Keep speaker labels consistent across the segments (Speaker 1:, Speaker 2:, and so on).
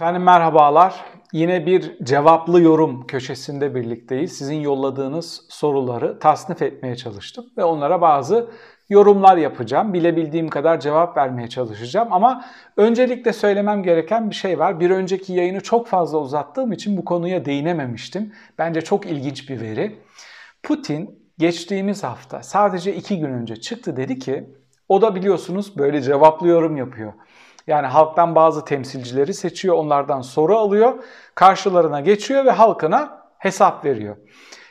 Speaker 1: Efendim merhabalar. Yine bir cevaplı yorum köşesinde birlikteyiz. Sizin yolladığınız soruları tasnif etmeye çalıştım ve onlara bazı yorumlar yapacağım. Bilebildiğim kadar cevap vermeye çalışacağım ama öncelikle söylemem gereken bir şey var. Bir önceki yayını çok fazla uzattığım için bu konuya değinememiştim. Bence çok ilginç bir veri. Putin geçtiğimiz hafta sadece iki gün önce çıktı dedi ki o da biliyorsunuz böyle cevaplı yorum yapıyor. Yani halktan bazı temsilcileri seçiyor, onlardan soru alıyor, karşılarına geçiyor ve halkına hesap veriyor.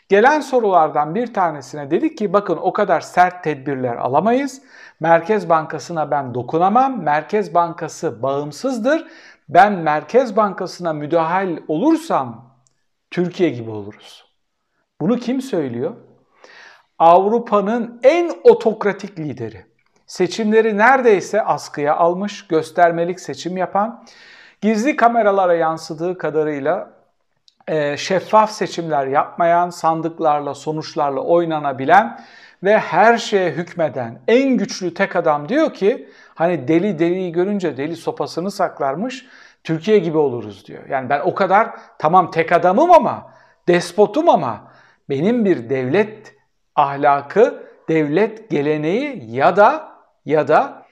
Speaker 1: Gelen sorulardan bir tanesine dedik ki bakın o kadar sert tedbirler alamayız. Merkez Bankası'na ben dokunamam. Merkez Bankası bağımsızdır. Ben Merkez Bankası'na müdahil olursam Türkiye gibi oluruz. Bunu kim söylüyor? Avrupa'nın en otokratik lideri seçimleri neredeyse askıya almış, göstermelik seçim yapan, gizli kameralara yansıdığı kadarıyla e, şeffaf seçimler yapmayan, sandıklarla, sonuçlarla oynanabilen ve her şeye hükmeden en güçlü tek adam diyor ki hani deli deliyi görünce deli sopasını saklarmış Türkiye gibi oluruz diyor. Yani ben o kadar tamam tek adamım ama despotum ama benim bir devlet ahlakı, devlet geleneği ya da ya da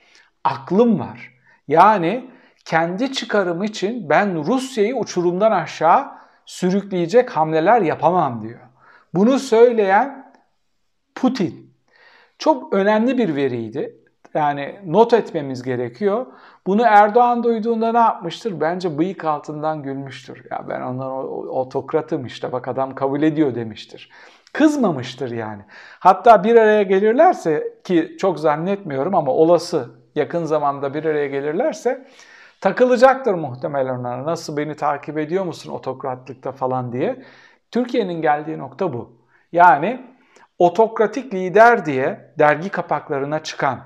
Speaker 1: aklım var. Yani kendi çıkarım için ben Rusya'yı uçurumdan aşağı sürükleyecek hamleler yapamam diyor. Bunu söyleyen Putin. Çok önemli bir veriydi. Yani not etmemiz gerekiyor. Bunu Erdoğan duyduğunda ne yapmıştır? Bence bıyık altından gülmüştür. Ya ben ondan otokratım işte bak adam kabul ediyor demiştir. Kızmamıştır yani. Hatta bir araya gelirlerse ki çok zannetmiyorum ama olası yakın zamanda bir araya gelirlerse takılacaktır muhtemelen onlara. Nasıl beni takip ediyor musun otokratlıkta falan diye. Türkiye'nin geldiği nokta bu. Yani otokratik lider diye dergi kapaklarına çıkan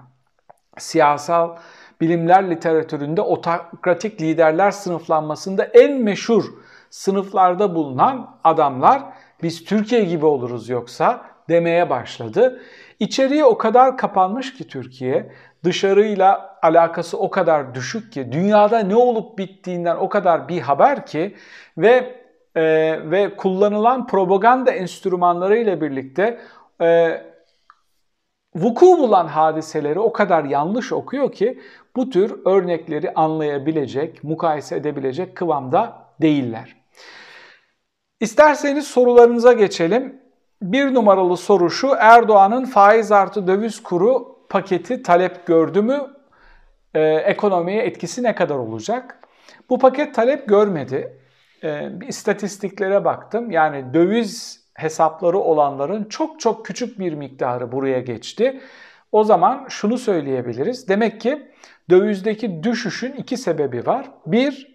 Speaker 1: siyasal bilimler literatüründe otokratik liderler sınıflanmasında en meşhur sınıflarda bulunan adamlar biz Türkiye gibi oluruz yoksa demeye başladı. İçeriye o kadar kapanmış ki Türkiye, dışarıyla alakası o kadar düşük ki, dünyada ne olup bittiğinden o kadar bir haber ki ve e, ve kullanılan propaganda enstrümanları ile birlikte e, vuku bulan hadiseleri o kadar yanlış okuyor ki bu tür örnekleri anlayabilecek, mukayese edebilecek kıvamda değiller. İsterseniz sorularınıza geçelim. Bir numaralı soru şu, Erdoğan'ın faiz artı döviz kuru paketi talep gördü mü? Ee, ekonomiye etkisi ne kadar olacak? Bu paket talep görmedi. Ee, bir istatistiklere baktım. Yani döviz hesapları olanların çok çok küçük bir miktarı buraya geçti. O zaman şunu söyleyebiliriz. Demek ki dövizdeki düşüşün iki sebebi var. Bir,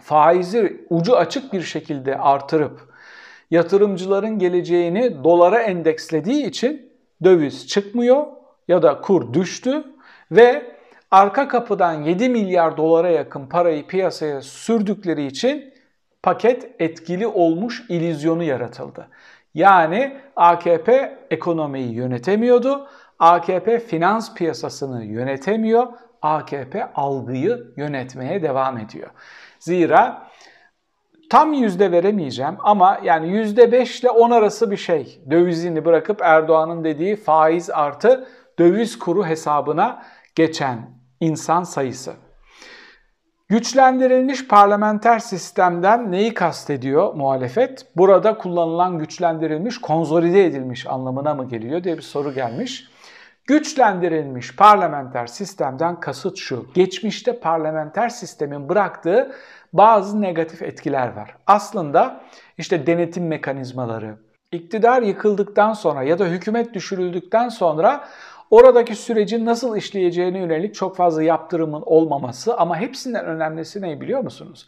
Speaker 1: faizi ucu açık bir şekilde artırıp yatırımcıların geleceğini dolara endekslediği için döviz çıkmıyor ya da kur düştü ve arka kapıdan 7 milyar dolara yakın parayı piyasaya sürdükleri için paket etkili olmuş ilizyonu yaratıldı. Yani AKP ekonomiyi yönetemiyordu. AKP finans piyasasını yönetemiyor. AKP algıyı yönetmeye devam ediyor. Zira tam yüzde veremeyeceğim ama yani yüzde beş ile on arası bir şey dövizini bırakıp Erdoğan'ın dediği faiz artı döviz kuru hesabına geçen insan sayısı. Güçlendirilmiş parlamenter sistemden neyi kastediyor muhalefet? Burada kullanılan güçlendirilmiş, konsolide edilmiş anlamına mı geliyor diye bir soru gelmiş. Güçlendirilmiş parlamenter sistemden kasıt şu. Geçmişte parlamenter sistemin bıraktığı bazı negatif etkiler var. Aslında işte denetim mekanizmaları, iktidar yıkıldıktan sonra ya da hükümet düşürüldükten sonra oradaki sürecin nasıl işleyeceğine yönelik çok fazla yaptırımın olmaması ama hepsinden önemlisi ne biliyor musunuz?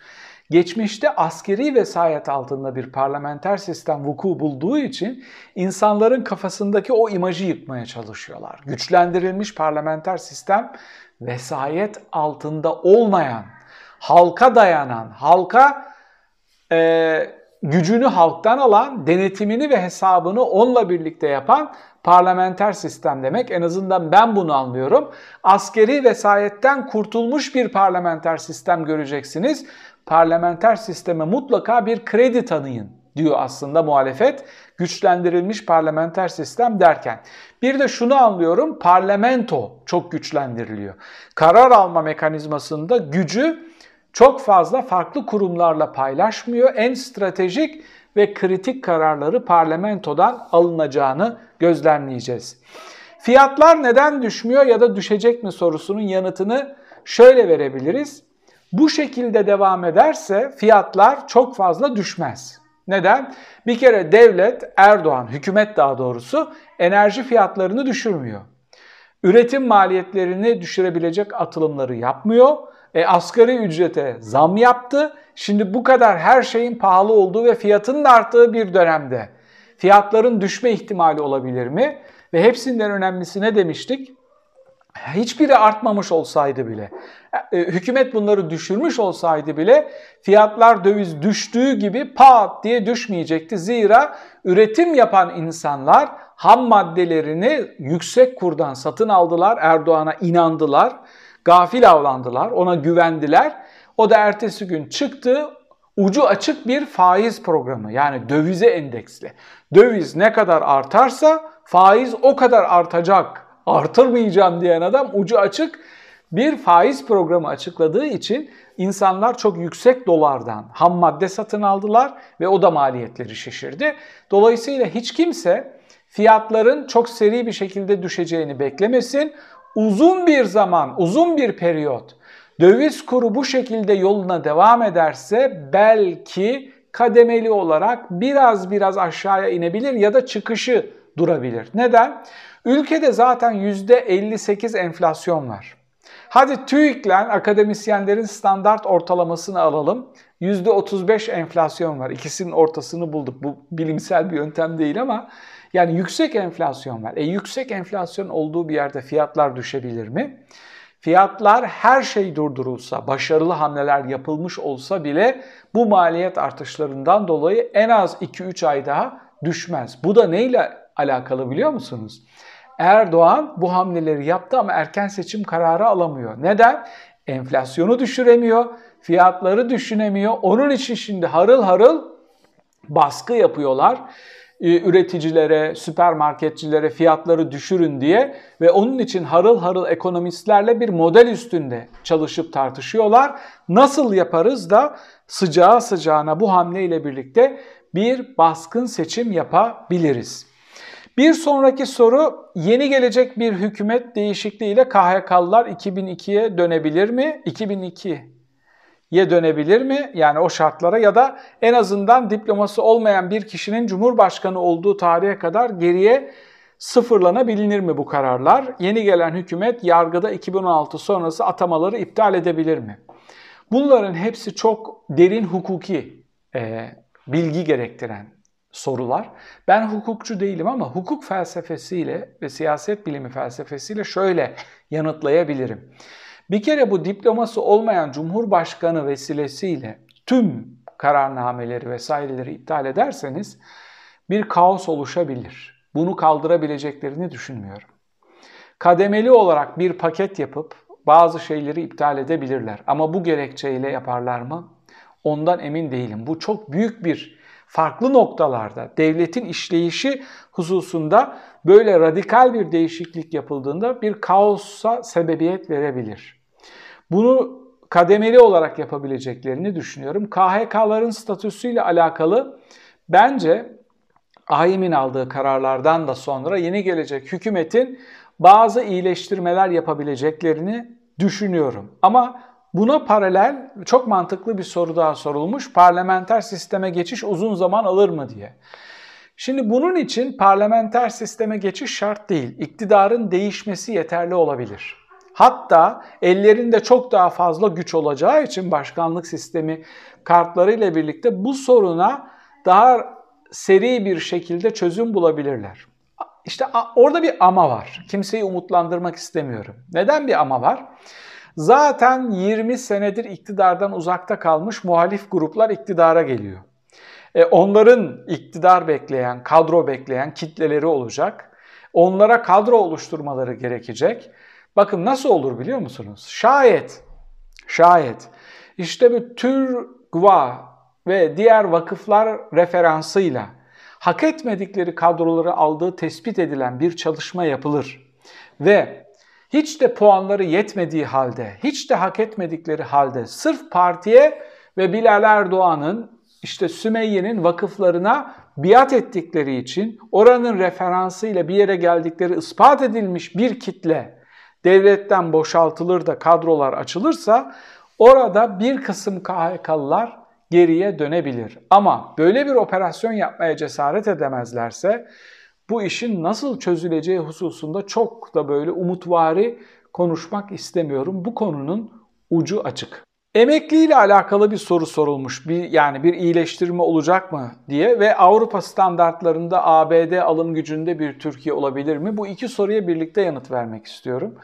Speaker 1: Geçmişte askeri vesayet altında bir parlamenter sistem vuku bulduğu için insanların kafasındaki o imajı yıkmaya çalışıyorlar. Güçlendirilmiş parlamenter sistem vesayet altında olmayan, halka dayanan, halka e, gücünü halktan alan, denetimini ve hesabını onunla birlikte yapan parlamenter sistem demek. En azından ben bunu anlıyorum. Askeri vesayetten kurtulmuş bir parlamenter sistem göreceksiniz. Parlamenter sisteme mutlaka bir kredi tanıyın diyor aslında muhalefet güçlendirilmiş parlamenter sistem derken. Bir de şunu anlıyorum parlamento çok güçlendiriliyor. Karar alma mekanizmasında gücü çok fazla farklı kurumlarla paylaşmıyor. En stratejik ve kritik kararları parlamentodan alınacağını gözlemleyeceğiz. Fiyatlar neden düşmüyor ya da düşecek mi sorusunun yanıtını şöyle verebiliriz. Bu şekilde devam ederse fiyatlar çok fazla düşmez. Neden? Bir kere devlet, Erdoğan, hükümet daha doğrusu enerji fiyatlarını düşürmüyor. Üretim maliyetlerini düşürebilecek atılımları yapmıyor. E, asgari ücrete zam yaptı. Şimdi bu kadar her şeyin pahalı olduğu ve fiyatının arttığı bir dönemde fiyatların düşme ihtimali olabilir mi? Ve hepsinden önemlisi ne demiştik? Hiçbiri artmamış olsaydı bile, e, hükümet bunları düşürmüş olsaydı bile fiyatlar döviz düştüğü gibi pat diye düşmeyecekti. Zira üretim yapan insanlar ham maddelerini yüksek kurdan satın aldılar, Erdoğan'a inandılar, gafil avlandılar, ona güvendiler. O da ertesi gün çıktı, ucu açık bir faiz programı yani dövize endeksli. Döviz ne kadar artarsa faiz o kadar artacak artırmayacağım diyen adam ucu açık bir faiz programı açıkladığı için insanlar çok yüksek dolardan ham madde satın aldılar ve o da maliyetleri şişirdi. Dolayısıyla hiç kimse fiyatların çok seri bir şekilde düşeceğini beklemesin. Uzun bir zaman, uzun bir periyot döviz kuru bu şekilde yoluna devam ederse belki kademeli olarak biraz biraz aşağıya inebilir ya da çıkışı durabilir. Neden? Ülkede zaten %58 enflasyon var. Hadi TÜİK'le akademisyenlerin standart ortalamasını alalım. %35 enflasyon var. İkisinin ortasını bulduk. Bu bilimsel bir yöntem değil ama yani yüksek enflasyon var. E yüksek enflasyon olduğu bir yerde fiyatlar düşebilir mi? Fiyatlar her şey durdurulsa, başarılı hamleler yapılmış olsa bile bu maliyet artışlarından dolayı en az 2-3 ay daha düşmez. Bu da neyle alakalı biliyor musunuz? Erdoğan bu hamleleri yaptı ama erken seçim kararı alamıyor. Neden? Enflasyonu düşüremiyor, fiyatları düşünemiyor. Onun için şimdi harıl harıl baskı yapıyorlar ee, üreticilere, süpermarketçilere fiyatları düşürün diye ve onun için harıl harıl ekonomistlerle bir model üstünde çalışıp tartışıyorlar. Nasıl yaparız da sıcağı sıcağına bu hamleyle birlikte bir baskın seçim yapabiliriz? Bir sonraki soru yeni gelecek bir hükümet değişikliğiyle KHK'lılar 2002'ye dönebilir mi? 2002'ye dönebilir mi? Yani o şartlara ya da en azından diploması olmayan bir kişinin cumhurbaşkanı olduğu tarihe kadar geriye sıfırlanabilir mi bu kararlar? Yeni gelen hükümet yargıda 2016 sonrası atamaları iptal edebilir mi? Bunların hepsi çok derin hukuki e, bilgi gerektiren sorular. Ben hukukçu değilim ama hukuk felsefesiyle ve siyaset bilimi felsefesiyle şöyle yanıtlayabilirim. Bir kere bu diploması olmayan cumhurbaşkanı vesilesiyle tüm kararnameleri vesaireleri iptal ederseniz bir kaos oluşabilir. Bunu kaldırabileceklerini düşünmüyorum. Kademeli olarak bir paket yapıp bazı şeyleri iptal edebilirler. Ama bu gerekçeyle yaparlar mı? Ondan emin değilim. Bu çok büyük bir farklı noktalarda devletin işleyişi hususunda böyle radikal bir değişiklik yapıldığında bir kaosa sebebiyet verebilir. Bunu kademeli olarak yapabileceklerini düşünüyorum. KHK'ların statüsüyle alakalı bence AYİM'in aldığı kararlardan da sonra yeni gelecek hükümetin bazı iyileştirmeler yapabileceklerini düşünüyorum. Ama Buna paralel çok mantıklı bir soru daha sorulmuş. Parlamenter sisteme geçiş uzun zaman alır mı diye. Şimdi bunun için parlamenter sisteme geçiş şart değil. İktidarın değişmesi yeterli olabilir. Hatta ellerinde çok daha fazla güç olacağı için başkanlık sistemi kartlarıyla birlikte bu soruna daha seri bir şekilde çözüm bulabilirler. İşte orada bir ama var. Kimseyi umutlandırmak istemiyorum. Neden bir ama var? Zaten 20 senedir iktidardan uzakta kalmış muhalif gruplar iktidara geliyor. E, onların iktidar bekleyen, kadro bekleyen kitleleri olacak. Onlara kadro oluşturmaları gerekecek. Bakın nasıl olur biliyor musunuz? Şayet, şayet işte bir tür GUA ve diğer vakıflar referansıyla hak etmedikleri kadroları aldığı tespit edilen bir çalışma yapılır ve hiç de puanları yetmediği halde, hiç de hak etmedikleri halde sırf partiye ve Bilal Erdoğan'ın işte Sümeyye'nin vakıflarına biat ettikleri için oranın referansıyla bir yere geldikleri ispat edilmiş bir kitle devletten boşaltılır da kadrolar açılırsa orada bir kısım KHK'lılar geriye dönebilir. Ama böyle bir operasyon yapmaya cesaret edemezlerse bu işin nasıl çözüleceği hususunda çok da böyle umutvari konuşmak istemiyorum. Bu konunun ucu açık. Emekli ile alakalı bir soru sorulmuş. Bir, yani bir iyileştirme olacak mı diye ve Avrupa standartlarında ABD alım gücünde bir Türkiye olabilir mi? Bu iki soruya birlikte yanıt vermek istiyorum.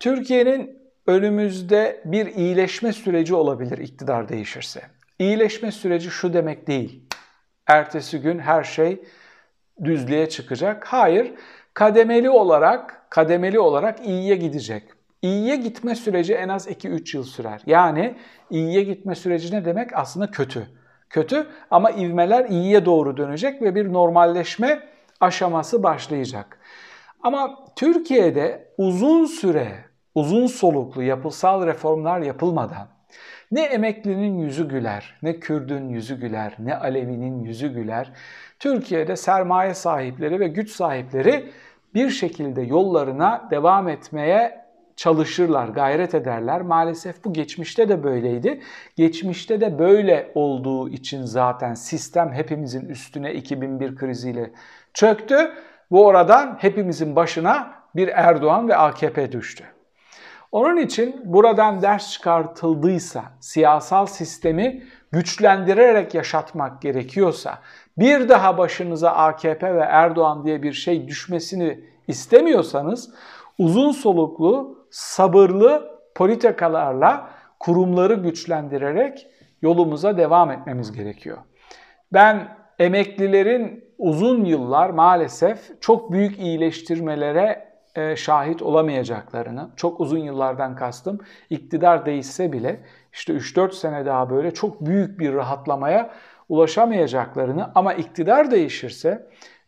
Speaker 1: Türkiye'nin önümüzde bir iyileşme süreci olabilir iktidar değişirse. İyileşme süreci şu demek değil. Ertesi gün her şey düzlüğe çıkacak. Hayır, kademeli olarak kademeli olarak iyiye gidecek. İyiye gitme süreci en az 2-3 yıl sürer. Yani iyiye gitme süreci ne demek? Aslında kötü. Kötü ama ivmeler iyiye doğru dönecek ve bir normalleşme aşaması başlayacak. Ama Türkiye'de uzun süre, uzun soluklu yapısal reformlar yapılmadan ne emeklinin yüzü güler, ne Kürdün yüzü güler, ne Alevi'nin yüzü güler. Türkiye'de sermaye sahipleri ve güç sahipleri bir şekilde yollarına devam etmeye çalışırlar, gayret ederler. Maalesef bu geçmişte de böyleydi. Geçmişte de böyle olduğu için zaten sistem hepimizin üstüne 2001 kriziyle çöktü. Bu oradan hepimizin başına bir Erdoğan ve AKP düştü. Onun için buradan ders çıkartıldıysa, siyasal sistemi güçlendirerek yaşatmak gerekiyorsa, bir daha başınıza AKP ve Erdoğan diye bir şey düşmesini istemiyorsanız, uzun soluklu, sabırlı politikalarla kurumları güçlendirerek yolumuza devam etmemiz gerekiyor. Ben emeklilerin uzun yıllar maalesef çok büyük iyileştirmelere şahit olamayacaklarını, çok uzun yıllardan kastım iktidar değişse bile işte 3-4 sene daha böyle çok büyük bir rahatlamaya ulaşamayacaklarını ama iktidar değişirse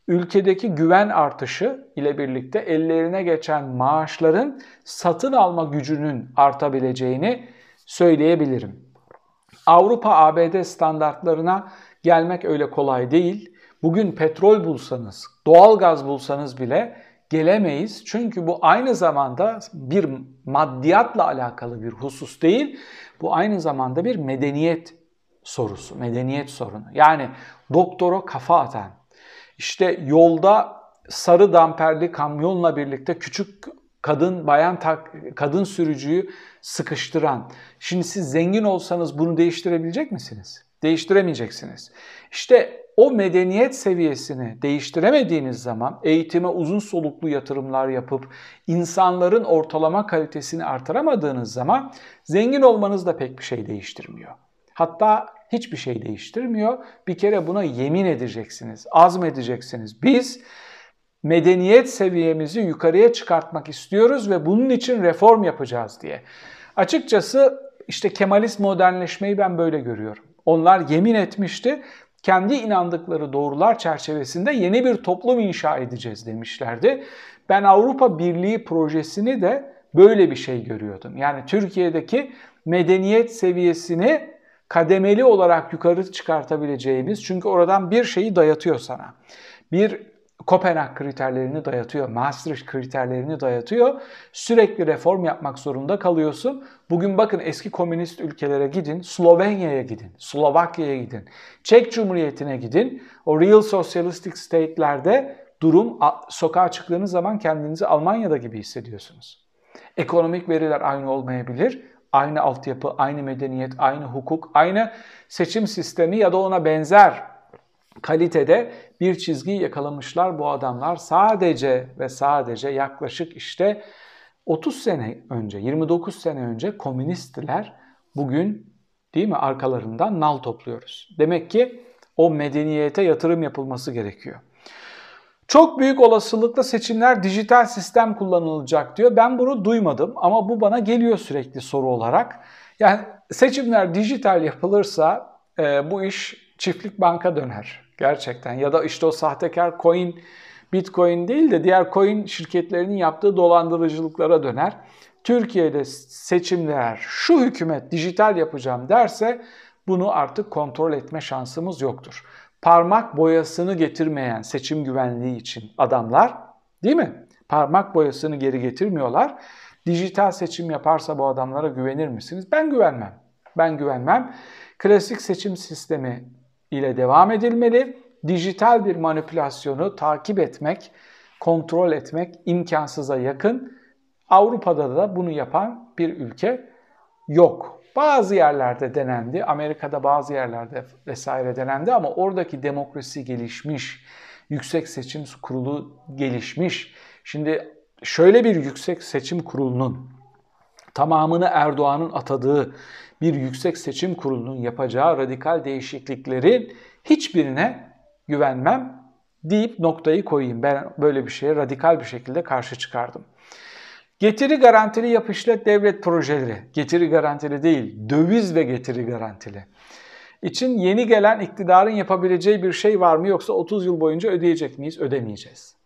Speaker 1: ülkedeki güven artışı ile birlikte ellerine geçen maaşların satın alma gücünün artabileceğini söyleyebilirim. Avrupa ABD standartlarına gelmek öyle kolay değil. Bugün petrol bulsanız, doğal gaz bulsanız bile gelemeyiz. Çünkü bu aynı zamanda bir maddiyatla alakalı bir husus değil. Bu aynı zamanda bir medeniyet sorusu, medeniyet sorunu. Yani doktora kafa atan, işte yolda sarı damperli kamyonla birlikte küçük kadın bayan tak, kadın sürücüyü sıkıştıran. Şimdi siz zengin olsanız bunu değiştirebilecek misiniz? Değiştiremeyeceksiniz. İşte o medeniyet seviyesini değiştiremediğiniz zaman eğitime uzun soluklu yatırımlar yapıp insanların ortalama kalitesini artıramadığınız zaman zengin olmanız da pek bir şey değiştirmiyor. Hatta hiçbir şey değiştirmiyor. Bir kere buna yemin edeceksiniz, azmedeceksiniz. Biz medeniyet seviyemizi yukarıya çıkartmak istiyoruz ve bunun için reform yapacağız diye. Açıkçası işte Kemalist modernleşmeyi ben böyle görüyorum. Onlar yemin etmişti kendi inandıkları doğrular çerçevesinde yeni bir toplum inşa edeceğiz demişlerdi. Ben Avrupa Birliği projesini de böyle bir şey görüyordum. Yani Türkiye'deki medeniyet seviyesini kademeli olarak yukarı çıkartabileceğimiz çünkü oradan bir şeyi dayatıyor sana. Bir Kopenhag kriterlerini dayatıyor, Maastricht kriterlerini dayatıyor. Sürekli reform yapmak zorunda kalıyorsun. Bugün bakın eski komünist ülkelere gidin, Slovenya'ya gidin, Slovakya'ya gidin, Çek Cumhuriyeti'ne gidin. O real socialistic state'lerde durum sokağa çıktığınız zaman kendinizi Almanya'da gibi hissediyorsunuz. Ekonomik veriler aynı olmayabilir. Aynı altyapı, aynı medeniyet, aynı hukuk, aynı seçim sistemi ya da ona benzer kalitede bir çizgiyi yakalamışlar bu adamlar. Sadece ve sadece yaklaşık işte 30 sene önce, 29 sene önce komünistler bugün değil mi arkalarından nal topluyoruz. Demek ki o medeniyete yatırım yapılması gerekiyor. Çok büyük olasılıkla seçimler dijital sistem kullanılacak diyor. Ben bunu duymadım ama bu bana geliyor sürekli soru olarak. Yani seçimler dijital yapılırsa e, bu iş çiftlik banka döner gerçekten. Ya da işte o sahtekar coin, bitcoin değil de diğer coin şirketlerinin yaptığı dolandırıcılıklara döner. Türkiye'de seçimler şu hükümet dijital yapacağım derse bunu artık kontrol etme şansımız yoktur. Parmak boyasını getirmeyen seçim güvenliği için adamlar değil mi? Parmak boyasını geri getirmiyorlar. Dijital seçim yaparsa bu adamlara güvenir misiniz? Ben güvenmem. Ben güvenmem. Klasik seçim sistemi ile devam edilmeli. Dijital bir manipülasyonu takip etmek, kontrol etmek imkansıza yakın. Avrupa'da da bunu yapan bir ülke yok. Bazı yerlerde denendi, Amerika'da bazı yerlerde vesaire denendi ama oradaki demokrasi gelişmiş, yüksek seçim kurulu gelişmiş. Şimdi şöyle bir yüksek seçim kurulunun tamamını Erdoğan'ın atadığı bir yüksek seçim kurulunun yapacağı radikal değişikliklerin hiçbirine güvenmem deyip noktayı koyayım. Ben böyle bir şeye radikal bir şekilde karşı çıkardım. Getiri garantili yapışlet devlet projeleri, getiri garantili değil, döviz ve getiri garantili. için yeni gelen iktidarın yapabileceği bir şey var mı yoksa 30 yıl boyunca ödeyecek miyiz? Ödemeyeceğiz.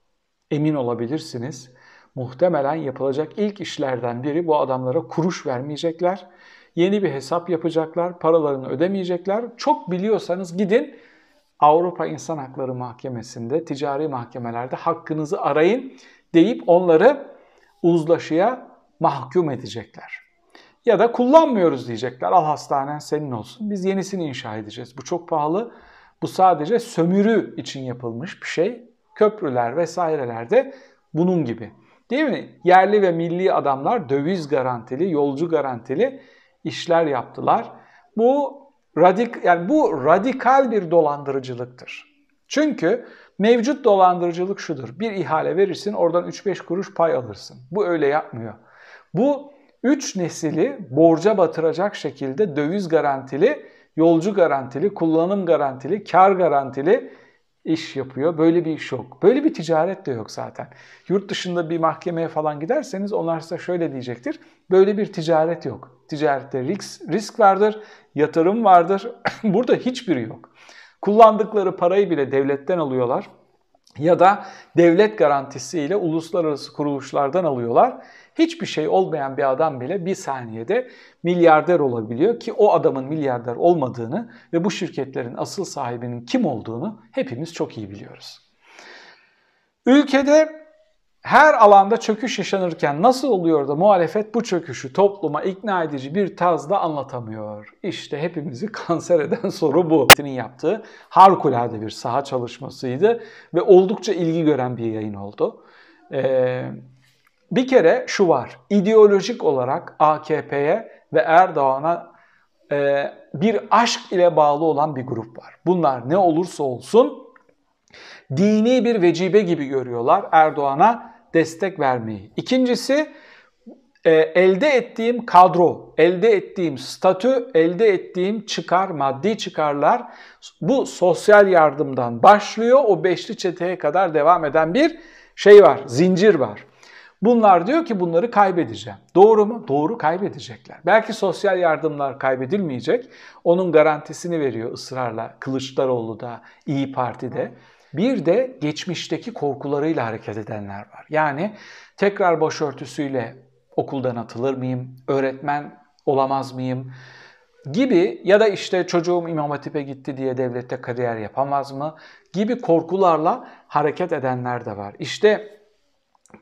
Speaker 1: Emin olabilirsiniz. Muhtemelen yapılacak ilk işlerden biri bu adamlara kuruş vermeyecekler. Yeni bir hesap yapacaklar, paralarını ödemeyecekler. Çok biliyorsanız gidin Avrupa İnsan Hakları Mahkemesi'nde, ticari mahkemelerde hakkınızı arayın deyip onları uzlaşıya mahkum edecekler. Ya da kullanmıyoruz diyecekler. Al hastanen senin olsun. Biz yenisini inşa edeceğiz. Bu çok pahalı. Bu sadece sömürü için yapılmış bir şey. Köprüler vesairelerde bunun gibi. Değil mi? Yerli ve milli adamlar döviz garantili, yolcu garantili işler yaptılar. Bu radik yani bu radikal bir dolandırıcılıktır. Çünkü mevcut dolandırıcılık şudur. Bir ihale verirsin, oradan 3-5 kuruş pay alırsın. Bu öyle yapmıyor. Bu 3 nesili borca batıracak şekilde döviz garantili, yolcu garantili, kullanım garantili, kar garantili iş yapıyor. Böyle bir iş yok. Böyle bir ticaret de yok zaten. Yurt dışında bir mahkemeye falan giderseniz onlar size şöyle diyecektir. Böyle bir ticaret yok. Ticarette risk, risk vardır, yatırım vardır. Burada hiçbiri yok. Kullandıkları parayı bile devletten alıyorlar ya da devlet garantisiyle uluslararası kuruluşlardan alıyorlar. Hiçbir şey olmayan bir adam bile bir saniyede milyarder olabiliyor ki o adamın milyarder olmadığını ve bu şirketlerin asıl sahibinin kim olduğunu hepimiz çok iyi biliyoruz. Ülkede her alanda çöküş yaşanırken nasıl oluyor da muhalefet bu çöküşü topluma ikna edici bir tarzda anlatamıyor? İşte hepimizi kanser eden soru bu. Senin yaptığı harikulade bir saha çalışmasıydı ve oldukça ilgi gören bir yayın oldu. Ee, bir kere şu var, ideolojik olarak AKP'ye ve Erdoğan'a e, bir aşk ile bağlı olan bir grup var. Bunlar ne olursa olsun dini bir vecibe gibi görüyorlar Erdoğan'a destek vermeyi. İkincisi e, elde ettiğim kadro, elde ettiğim statü, elde ettiğim çıkar, maddi çıkarlar bu sosyal yardımdan başlıyor. O beşli çeteye kadar devam eden bir şey var, zincir var. Bunlar diyor ki bunları kaybedeceğim. Doğru mu? Doğru kaybedecekler. Belki sosyal yardımlar kaybedilmeyecek. Onun garantisini veriyor ısrarla Kılıçdaroğlu da İyi Parti'de. Bir de geçmişteki korkularıyla hareket edenler var. Yani tekrar başörtüsüyle okuldan atılır mıyım? Öğretmen olamaz mıyım? gibi ya da işte çocuğum İmam Hatip'e gitti diye devlette kariyer yapamaz mı? gibi korkularla hareket edenler de var. İşte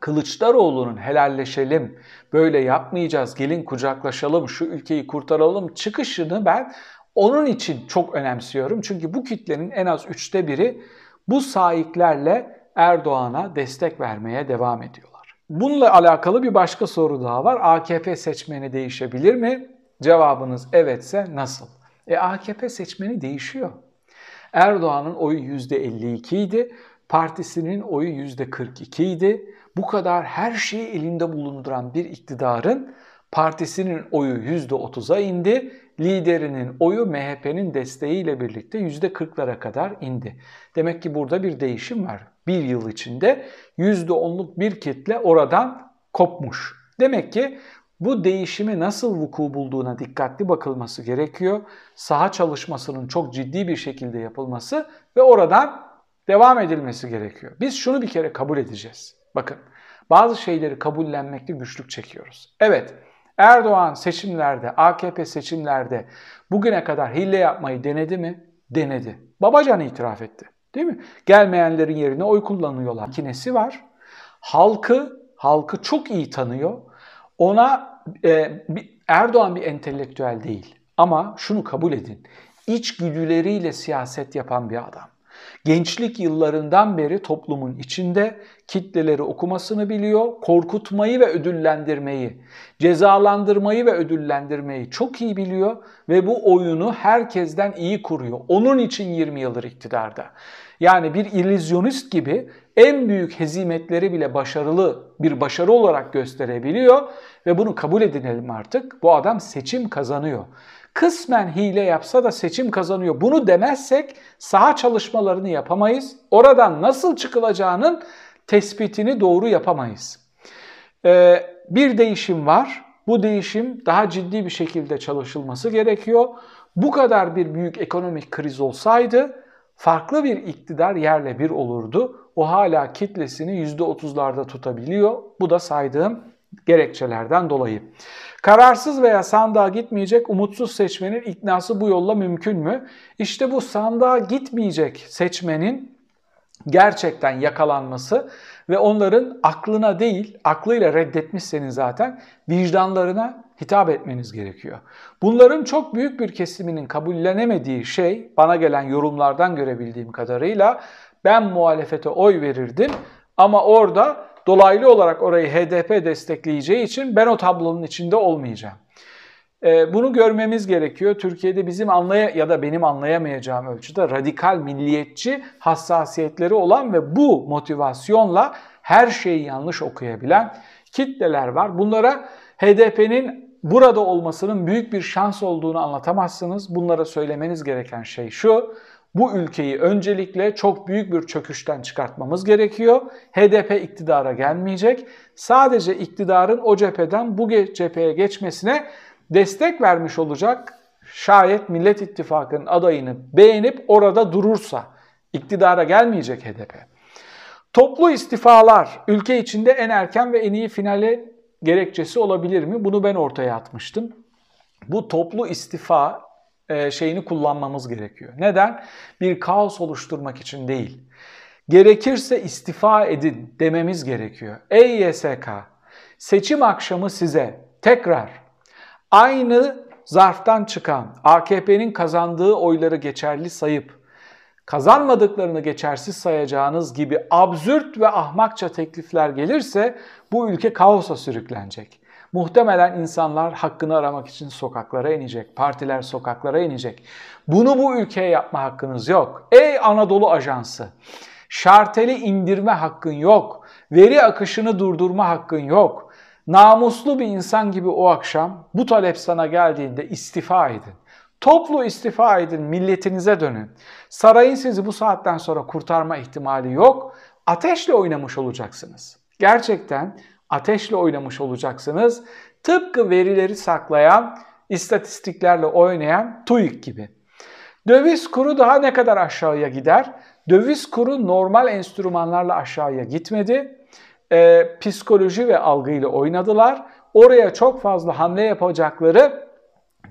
Speaker 1: Kılıçdaroğlu'nun helalleşelim, böyle yapmayacağız, gelin kucaklaşalım, şu ülkeyi kurtaralım çıkışını ben onun için çok önemsiyorum. Çünkü bu kitlenin en az üçte biri bu sahiplerle Erdoğan'a destek vermeye devam ediyorlar. Bununla alakalı bir başka soru daha var. AKP seçmeni değişebilir mi? Cevabınız evetse nasıl? E AKP seçmeni değişiyor. Erdoğan'ın oyu %52 idi, partisinin oyu %42 idi. Bu kadar her şeyi elinde bulunduran bir iktidarın partisinin oyu %30'a indi, liderinin oyu MHP'nin desteğiyle birlikte %40'lara kadar indi. Demek ki burada bir değişim var. bir yıl içinde %10'luk bir kitle oradan kopmuş. Demek ki bu değişimi nasıl vuku bulduğuna dikkatli bakılması gerekiyor. Saha çalışmasının çok ciddi bir şekilde yapılması ve oradan devam edilmesi gerekiyor. Biz şunu bir kere kabul edeceğiz. Bakın bazı şeyleri kabullenmekte güçlük çekiyoruz. Evet Erdoğan seçimlerde, AKP seçimlerde bugüne kadar hile yapmayı denedi mi? Denedi. Babacan itiraf etti. Değil mi? Gelmeyenlerin yerine oy kullanıyorlar. Makinesi var. Halkı, halkı çok iyi tanıyor. Ona e, Erdoğan bir entelektüel değil. Ama şunu kabul edin. İçgüdüleriyle siyaset yapan bir adam. Gençlik yıllarından beri toplumun içinde kitleleri okumasını biliyor, korkutmayı ve ödüllendirmeyi, cezalandırmayı ve ödüllendirmeyi çok iyi biliyor ve bu oyunu herkesten iyi kuruyor. Onun için 20 yıldır iktidarda. Yani bir illüzyonist gibi en büyük hezimetleri bile başarılı bir başarı olarak gösterebiliyor ve bunu kabul edinelim artık. Bu adam seçim kazanıyor kısmen hile yapsa da seçim kazanıyor. Bunu demezsek saha çalışmalarını yapamayız. Oradan nasıl çıkılacağının tespitini doğru yapamayız. Ee, bir değişim var. Bu değişim daha ciddi bir şekilde çalışılması gerekiyor. Bu kadar bir büyük ekonomik kriz olsaydı farklı bir iktidar yerle bir olurdu. O hala kitlesini %30'larda tutabiliyor. Bu da saydığım gerekçelerden dolayı. Kararsız veya sandığa gitmeyecek umutsuz seçmenin iknası bu yolla mümkün mü? İşte bu sandığa gitmeyecek seçmenin gerçekten yakalanması ve onların aklına değil, aklıyla reddetmişseniz zaten vicdanlarına hitap etmeniz gerekiyor. Bunların çok büyük bir kesiminin kabullenemediği şey, bana gelen yorumlardan görebildiğim kadarıyla ben muhalefete oy verirdim ama orada dolaylı olarak orayı HDP destekleyeceği için ben o tablonun içinde olmayacağım. Ee, bunu görmemiz gerekiyor. Türkiye'de bizim anlaya ya da benim anlayamayacağım ölçüde radikal milliyetçi hassasiyetleri olan ve bu motivasyonla her şeyi yanlış okuyabilen kitleler var. Bunlara HDP'nin burada olmasının büyük bir şans olduğunu anlatamazsınız. Bunlara söylemeniz gereken şey şu bu ülkeyi öncelikle çok büyük bir çöküşten çıkartmamız gerekiyor. HDP iktidara gelmeyecek. Sadece iktidarın o cepheden bu cepheye geçmesine destek vermiş olacak. Şayet Millet İttifakı'nın adayını beğenip orada durursa iktidara gelmeyecek HDP. Toplu istifalar ülke içinde en erken ve en iyi finale gerekçesi olabilir mi? Bunu ben ortaya atmıştım. Bu toplu istifa şeyini kullanmamız gerekiyor. Neden? Bir kaos oluşturmak için değil. Gerekirse istifa edin dememiz gerekiyor. Ey YSK, seçim akşamı size tekrar aynı zarftan çıkan AKP'nin kazandığı oyları geçerli sayıp kazanmadıklarını geçersiz sayacağınız gibi absürt ve ahmakça teklifler gelirse bu ülke kaosa sürüklenecek. Muhtemelen insanlar hakkını aramak için sokaklara inecek. Partiler sokaklara inecek. Bunu bu ülkeye yapma hakkınız yok. Ey Anadolu Ajansı! Şarteli indirme hakkın yok. Veri akışını durdurma hakkın yok. Namuslu bir insan gibi o akşam bu talep sana geldiğinde istifa edin. Toplu istifa edin, milletinize dönün. Sarayın sizi bu saatten sonra kurtarma ihtimali yok. Ateşle oynamış olacaksınız. Gerçekten ateşle oynamış olacaksınız. Tıpkı verileri saklayan, istatistiklerle oynayan TÜİK gibi. Döviz kuru daha ne kadar aşağıya gider? Döviz kuru normal enstrümanlarla aşağıya gitmedi. Ee, psikoloji ve algıyla oynadılar. Oraya çok fazla hamle yapacakları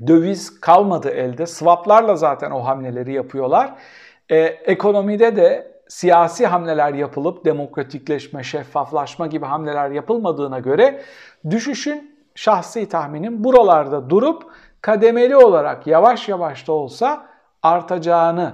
Speaker 1: döviz kalmadı elde. Swaplarla zaten o hamleleri yapıyorlar. Ee, ekonomide de siyasi hamleler yapılıp demokratikleşme, şeffaflaşma gibi hamleler yapılmadığına göre düşüşün şahsi tahminim buralarda durup kademeli olarak yavaş yavaş da olsa artacağını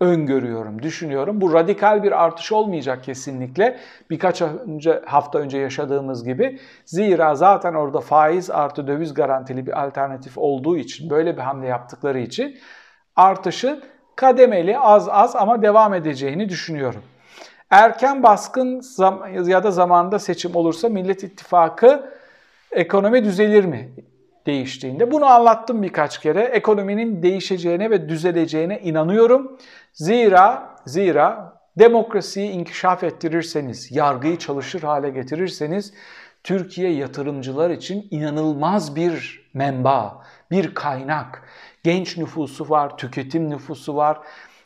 Speaker 1: öngörüyorum, düşünüyorum. Bu radikal bir artış olmayacak kesinlikle. Birkaç önce, hafta önce yaşadığımız gibi. Zira zaten orada faiz artı döviz garantili bir alternatif olduğu için, böyle bir hamle yaptıkları için artışın kademeli az az ama devam edeceğini düşünüyorum. Erken baskın ya da zamanda seçim olursa Millet İttifakı ekonomi düzelir mi değiştiğinde? Bunu anlattım birkaç kere. Ekonominin değişeceğine ve düzeleceğine inanıyorum. Zira zira demokrasiyi inkişaf ettirirseniz, yargıyı çalışır hale getirirseniz Türkiye yatırımcılar için inanılmaz bir menba, bir kaynak. Genç nüfusu var, tüketim nüfusu var.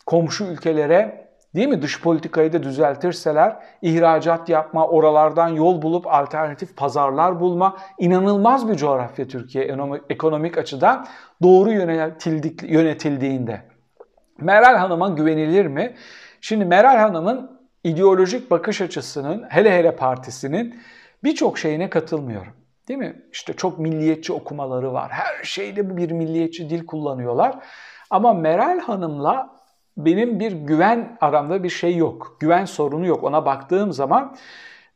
Speaker 1: Komşu ülkelere değil mi dış politikayı da düzeltirseler ihracat yapma, oralardan yol bulup alternatif pazarlar bulma inanılmaz bir coğrafya Türkiye ekonomik açıdan doğru yönetildiğinde. Meral Hanım'a güvenilir mi? Şimdi Meral Hanım'ın ideolojik bakış açısının hele hele partisinin birçok şeyine katılmıyorum. Değil mi? İşte çok milliyetçi okumaları var. Her şeyde bir milliyetçi dil kullanıyorlar. Ama Meral Hanım'la benim bir güven aramda bir şey yok. Güven sorunu yok. Ona baktığım zaman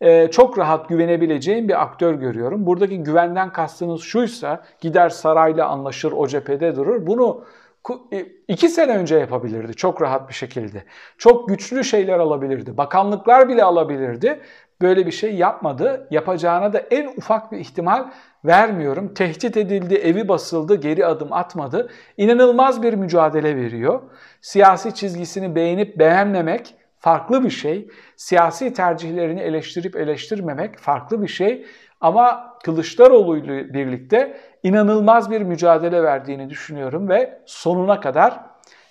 Speaker 1: e, çok rahat güvenebileceğim bir aktör görüyorum. Buradaki güvenden kastınız şuysa gider sarayla anlaşır o cephede durur. Bunu e, iki sene önce yapabilirdi çok rahat bir şekilde. Çok güçlü şeyler alabilirdi. Bakanlıklar bile alabilirdi. Böyle bir şey yapmadı. Yapacağına da en ufak bir ihtimal vermiyorum. Tehdit edildi, evi basıldı, geri adım atmadı. İnanılmaz bir mücadele veriyor. Siyasi çizgisini beğenip beğenmemek farklı bir şey. Siyasi tercihlerini eleştirip eleştirmemek farklı bir şey. Ama Kılıçdaroğlu ile birlikte inanılmaz bir mücadele verdiğini düşünüyorum ve sonuna kadar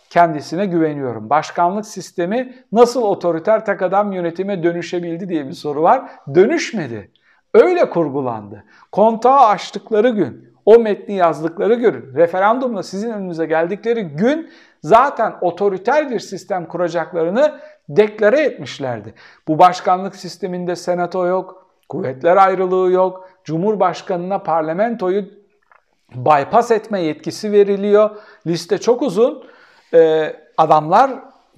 Speaker 1: kendisine güveniyorum. Başkanlık sistemi nasıl otoriter tek adam yönetime dönüşebildi diye bir soru var. Dönüşmedi. Öyle kurgulandı. Kontağı açtıkları gün, o metni yazdıkları gün, referandumla sizin önünüze geldikleri gün zaten otoriter bir sistem kuracaklarını deklare etmişlerdi. Bu başkanlık sisteminde senato yok, kuvvetler ayrılığı yok, cumhurbaşkanına parlamentoyu bypass etme yetkisi veriliyor. Liste çok uzun. Ee, adamlar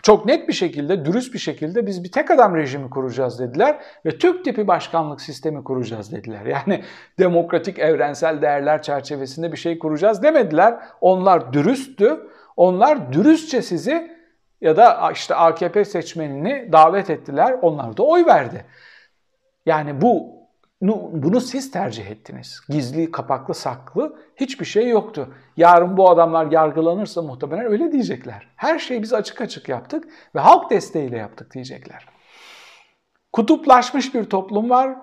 Speaker 1: çok net bir şekilde, dürüst bir şekilde biz bir tek adam rejimi kuracağız dediler ve Türk tipi başkanlık sistemi kuracağız dediler. Yani demokratik evrensel değerler çerçevesinde bir şey kuracağız demediler. Onlar dürüsttü. Onlar dürüstçe sizi ya da işte AKP seçmenini davet ettiler. Onlar da oy verdi. Yani bu bunu siz tercih ettiniz. Gizli, kapaklı, saklı hiçbir şey yoktu. Yarın bu adamlar yargılanırsa muhtemelen öyle diyecekler. Her şeyi biz açık açık yaptık ve halk desteğiyle yaptık diyecekler. Kutuplaşmış bir toplum var.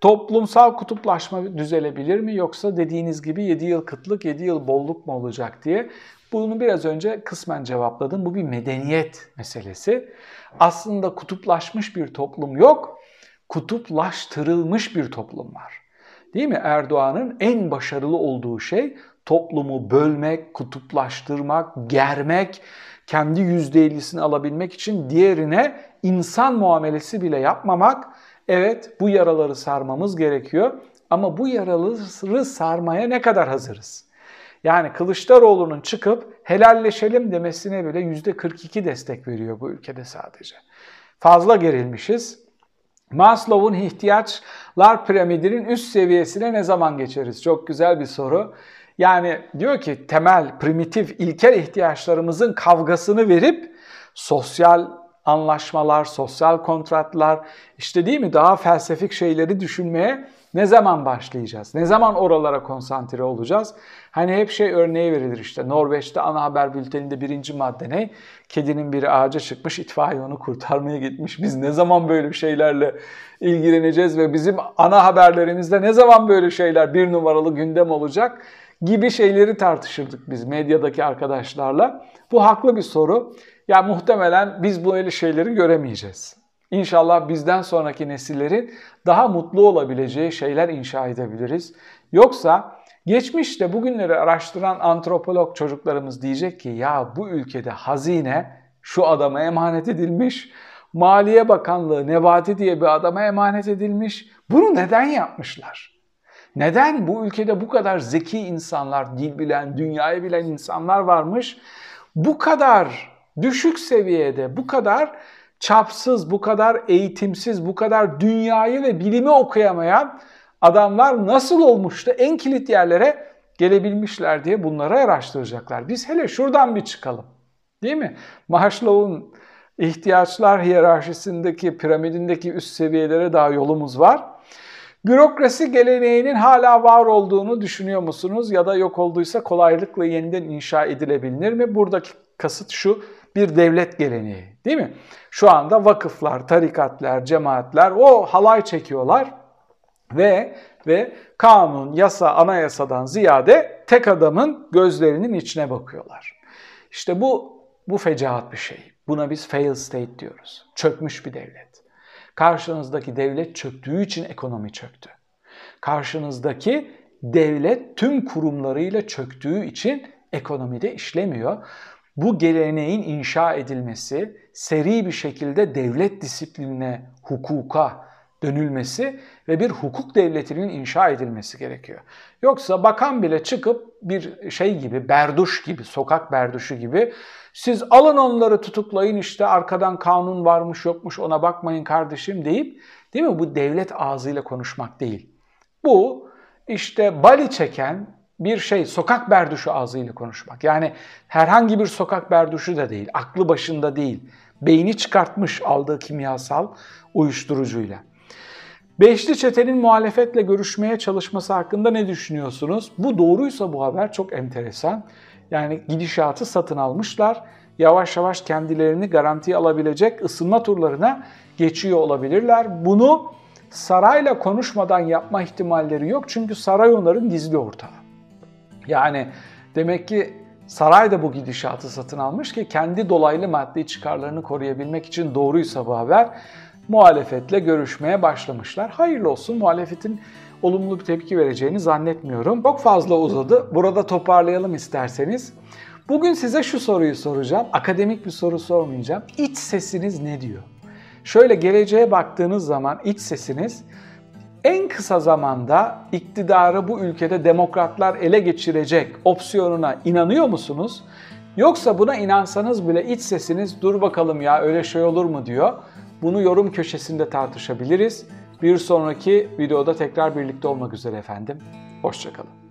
Speaker 1: Toplumsal kutuplaşma düzelebilir mi yoksa dediğiniz gibi 7 yıl kıtlık 7 yıl bolluk mu olacak diye bunu biraz önce kısmen cevapladım. Bu bir medeniyet meselesi. Aslında kutuplaşmış bir toplum yok kutuplaştırılmış bir toplum var. Değil mi? Erdoğan'ın en başarılı olduğu şey toplumu bölmek, kutuplaştırmak, germek, kendi %50'sini alabilmek için diğerine insan muamelesi bile yapmamak. Evet bu yaraları sarmamız gerekiyor ama bu yaraları sarmaya ne kadar hazırız? Yani Kılıçdaroğlu'nun çıkıp helalleşelim demesine bile %42 destek veriyor bu ülkede sadece. Fazla gerilmişiz. Maslow'un ihtiyaçlar piramidinin üst seviyesine ne zaman geçeriz? Çok güzel bir soru. Yani diyor ki temel, primitif, ilkel ihtiyaçlarımızın kavgasını verip sosyal anlaşmalar, sosyal kontratlar, işte değil mi daha felsefik şeyleri düşünmeye ne zaman başlayacağız? Ne zaman oralara konsantre olacağız? Hani hep şey örneği verilir işte. Norveç'te ana haber bülteninde birinci madde ne? Kedinin biri ağaca çıkmış, itfaiye onu kurtarmaya gitmiş. Biz ne zaman böyle şeylerle ilgileneceğiz ve bizim ana haberlerimizde ne zaman böyle şeyler bir numaralı gündem olacak gibi şeyleri tartışırdık biz medyadaki arkadaşlarla. Bu haklı bir soru. Ya muhtemelen biz böyle şeyleri göremeyeceğiz. İnşallah bizden sonraki nesillerin daha mutlu olabileceği şeyler inşa edebiliriz. Yoksa geçmişte bugünleri araştıran antropolog çocuklarımız diyecek ki ya bu ülkede hazine şu adama emanet edilmiş. Maliye Bakanlığı Nebati diye bir adama emanet edilmiş. Bunu neden yapmışlar? Neden bu ülkede bu kadar zeki insanlar, dil bilen, dünyayı bilen insanlar varmış? Bu kadar düşük seviyede, bu kadar çapsız, bu kadar eğitimsiz, bu kadar dünyayı ve bilimi okuyamayan adamlar nasıl olmuştu en kilit yerlere gelebilmişler diye bunları araştıracaklar. Biz hele şuradan bir çıkalım. Değil mi? Maslow'un ihtiyaçlar hiyerarşisindeki, piramidindeki üst seviyelere daha yolumuz var. Bürokrasi geleneğinin hala var olduğunu düşünüyor musunuz? Ya da yok olduysa kolaylıkla yeniden inşa edilebilir mi? Buradaki kasıt şu, bir devlet geleneği değil mi? Şu anda vakıflar, tarikatlar, cemaatler o halay çekiyorlar ve ve kanun, yasa, anayasadan ziyade tek adamın gözlerinin içine bakıyorlar. İşte bu bu fecaat bir şey. Buna biz fail state diyoruz. Çökmüş bir devlet. Karşınızdaki devlet çöktüğü için ekonomi çöktü. Karşınızdaki devlet tüm kurumlarıyla çöktüğü için ekonomide işlemiyor. Bu geleneğin inşa edilmesi, seri bir şekilde devlet disiplinine, hukuka dönülmesi ve bir hukuk devletinin inşa edilmesi gerekiyor. Yoksa bakan bile çıkıp bir şey gibi, berduş gibi, sokak berduşu gibi siz alın onları tutuklayın işte arkadan kanun varmış yokmuş ona bakmayın kardeşim deyip değil mi bu devlet ağzıyla konuşmak değil. Bu işte bali çeken bir şey sokak berduşu ağzıyla konuşmak. Yani herhangi bir sokak berduşu da değil, aklı başında değil. Beyni çıkartmış aldığı kimyasal uyuşturucuyla. Beşli çetenin muhalefetle görüşmeye çalışması hakkında ne düşünüyorsunuz? Bu doğruysa bu haber çok enteresan. Yani gidişatı satın almışlar. Yavaş yavaş kendilerini garantiye alabilecek ısınma turlarına geçiyor olabilirler. Bunu sarayla konuşmadan yapma ihtimalleri yok. Çünkü saray onların gizli ortağı. Yani demek ki saray da bu gidişatı satın almış ki kendi dolaylı maddi çıkarlarını koruyabilmek için doğruysa bu haber muhalefetle görüşmeye başlamışlar. Hayırlı olsun muhalefetin olumlu bir tepki vereceğini zannetmiyorum. Çok fazla uzadı. Burada toparlayalım isterseniz. Bugün size şu soruyu soracağım. Akademik bir soru sormayacağım. İç sesiniz ne diyor? Şöyle geleceğe baktığınız zaman iç sesiniz en kısa zamanda iktidarı bu ülkede demokratlar ele geçirecek opsiyonuna inanıyor musunuz? Yoksa buna inansanız bile iç sesiniz dur bakalım ya öyle şey olur mu diyor. Bunu yorum köşesinde tartışabiliriz. Bir sonraki videoda tekrar birlikte olmak üzere efendim. Hoşçakalın.